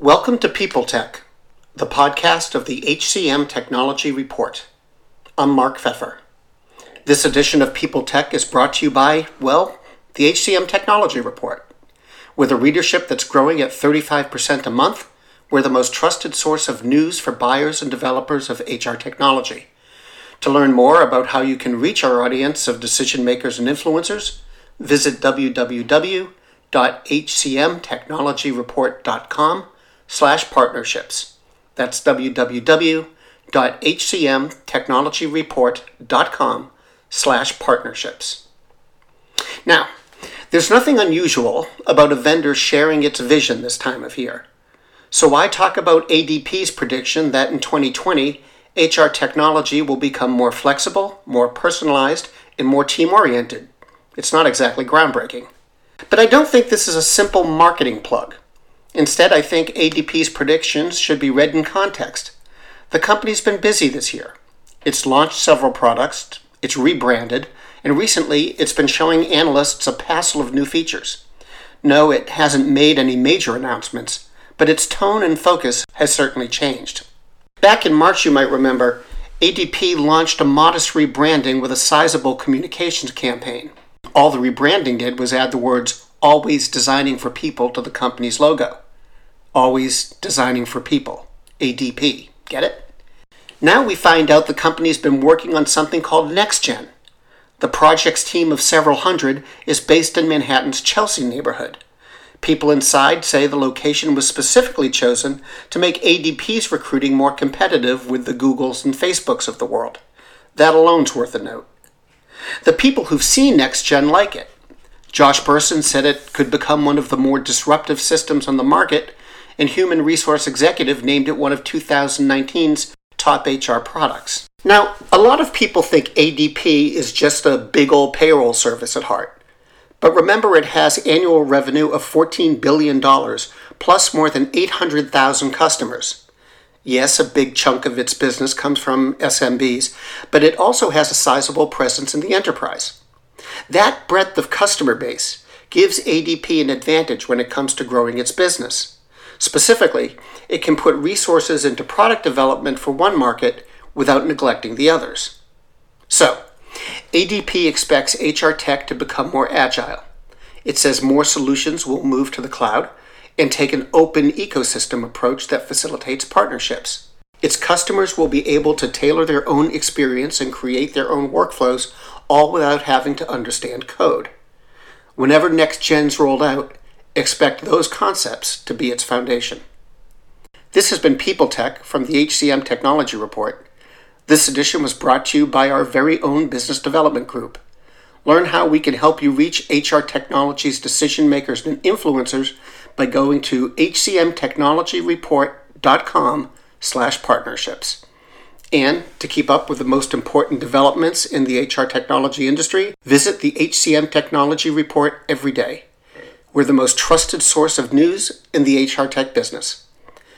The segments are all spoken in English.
Welcome to People Tech, the podcast of the HCM Technology Report. I'm Mark Feffer. This edition of People Tech is brought to you by, well, the HCM Technology Report. With a readership that's growing at 35% a month, we're the most trusted source of news for buyers and developers of HR technology. To learn more about how you can reach our audience of decision makers and influencers, visit www.hcmtechnologyreport.com slash partnerships. That's www.hcmtechnologyreport.com slash partnerships. Now, there's nothing unusual about a vendor sharing its vision this time of year. So why talk about ADP's prediction that in 2020, HR technology will become more flexible, more personalized, and more team oriented? It's not exactly groundbreaking. But I don't think this is a simple marketing plug. Instead, I think ADP's predictions should be read in context. The company's been busy this year. It's launched several products, it's rebranded, and recently it's been showing analysts a passel of new features. No, it hasn't made any major announcements, but its tone and focus has certainly changed. Back in March, you might remember, ADP launched a modest rebranding with a sizable communications campaign. All the rebranding did was add the words always designing for people to the company's logo always designing for people, ADP. Get it? Now we find out the company's been working on something called NextGen. The project's team of several hundred is based in Manhattan's Chelsea neighborhood. People inside say the location was specifically chosen to make ADP's recruiting more competitive with the Googles and Facebooks of the world. That alone's worth a note. The people who've seen NextGen like it. Josh Bersin said it could become one of the more disruptive systems on the market and Human Resource Executive named it one of 2019's top HR products. Now, a lot of people think ADP is just a big old payroll service at heart. But remember, it has annual revenue of $14 billion, plus more than 800,000 customers. Yes, a big chunk of its business comes from SMBs, but it also has a sizable presence in the enterprise. That breadth of customer base gives ADP an advantage when it comes to growing its business. Specifically, it can put resources into product development for one market without neglecting the others. So, ADP expects HR tech to become more agile. It says more solutions will move to the cloud and take an open ecosystem approach that facilitates partnerships. Its customers will be able to tailor their own experience and create their own workflows, all without having to understand code. Whenever NextGen's rolled out, Expect those concepts to be its foundation. This has been People Tech from the HCM Technology Report. This edition was brought to you by our very own Business Development Group. Learn how we can help you reach HR Technology's decision makers and influencers by going to hcmtechnologyreport.com slash partnerships. And to keep up with the most important developments in the HR technology industry, visit the HCM Technology Report every day. We're the most trusted source of news in the HR tech business.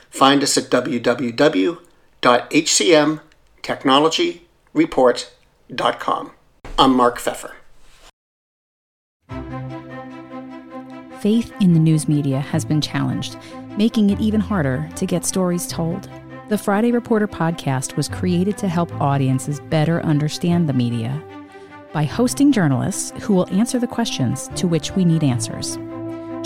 Find us at www.hcmtechnologyreport.com. I'm Mark Feffer. Faith in the news media has been challenged, making it even harder to get stories told. The Friday Reporter podcast was created to help audiences better understand the media by hosting journalists who will answer the questions to which we need answers.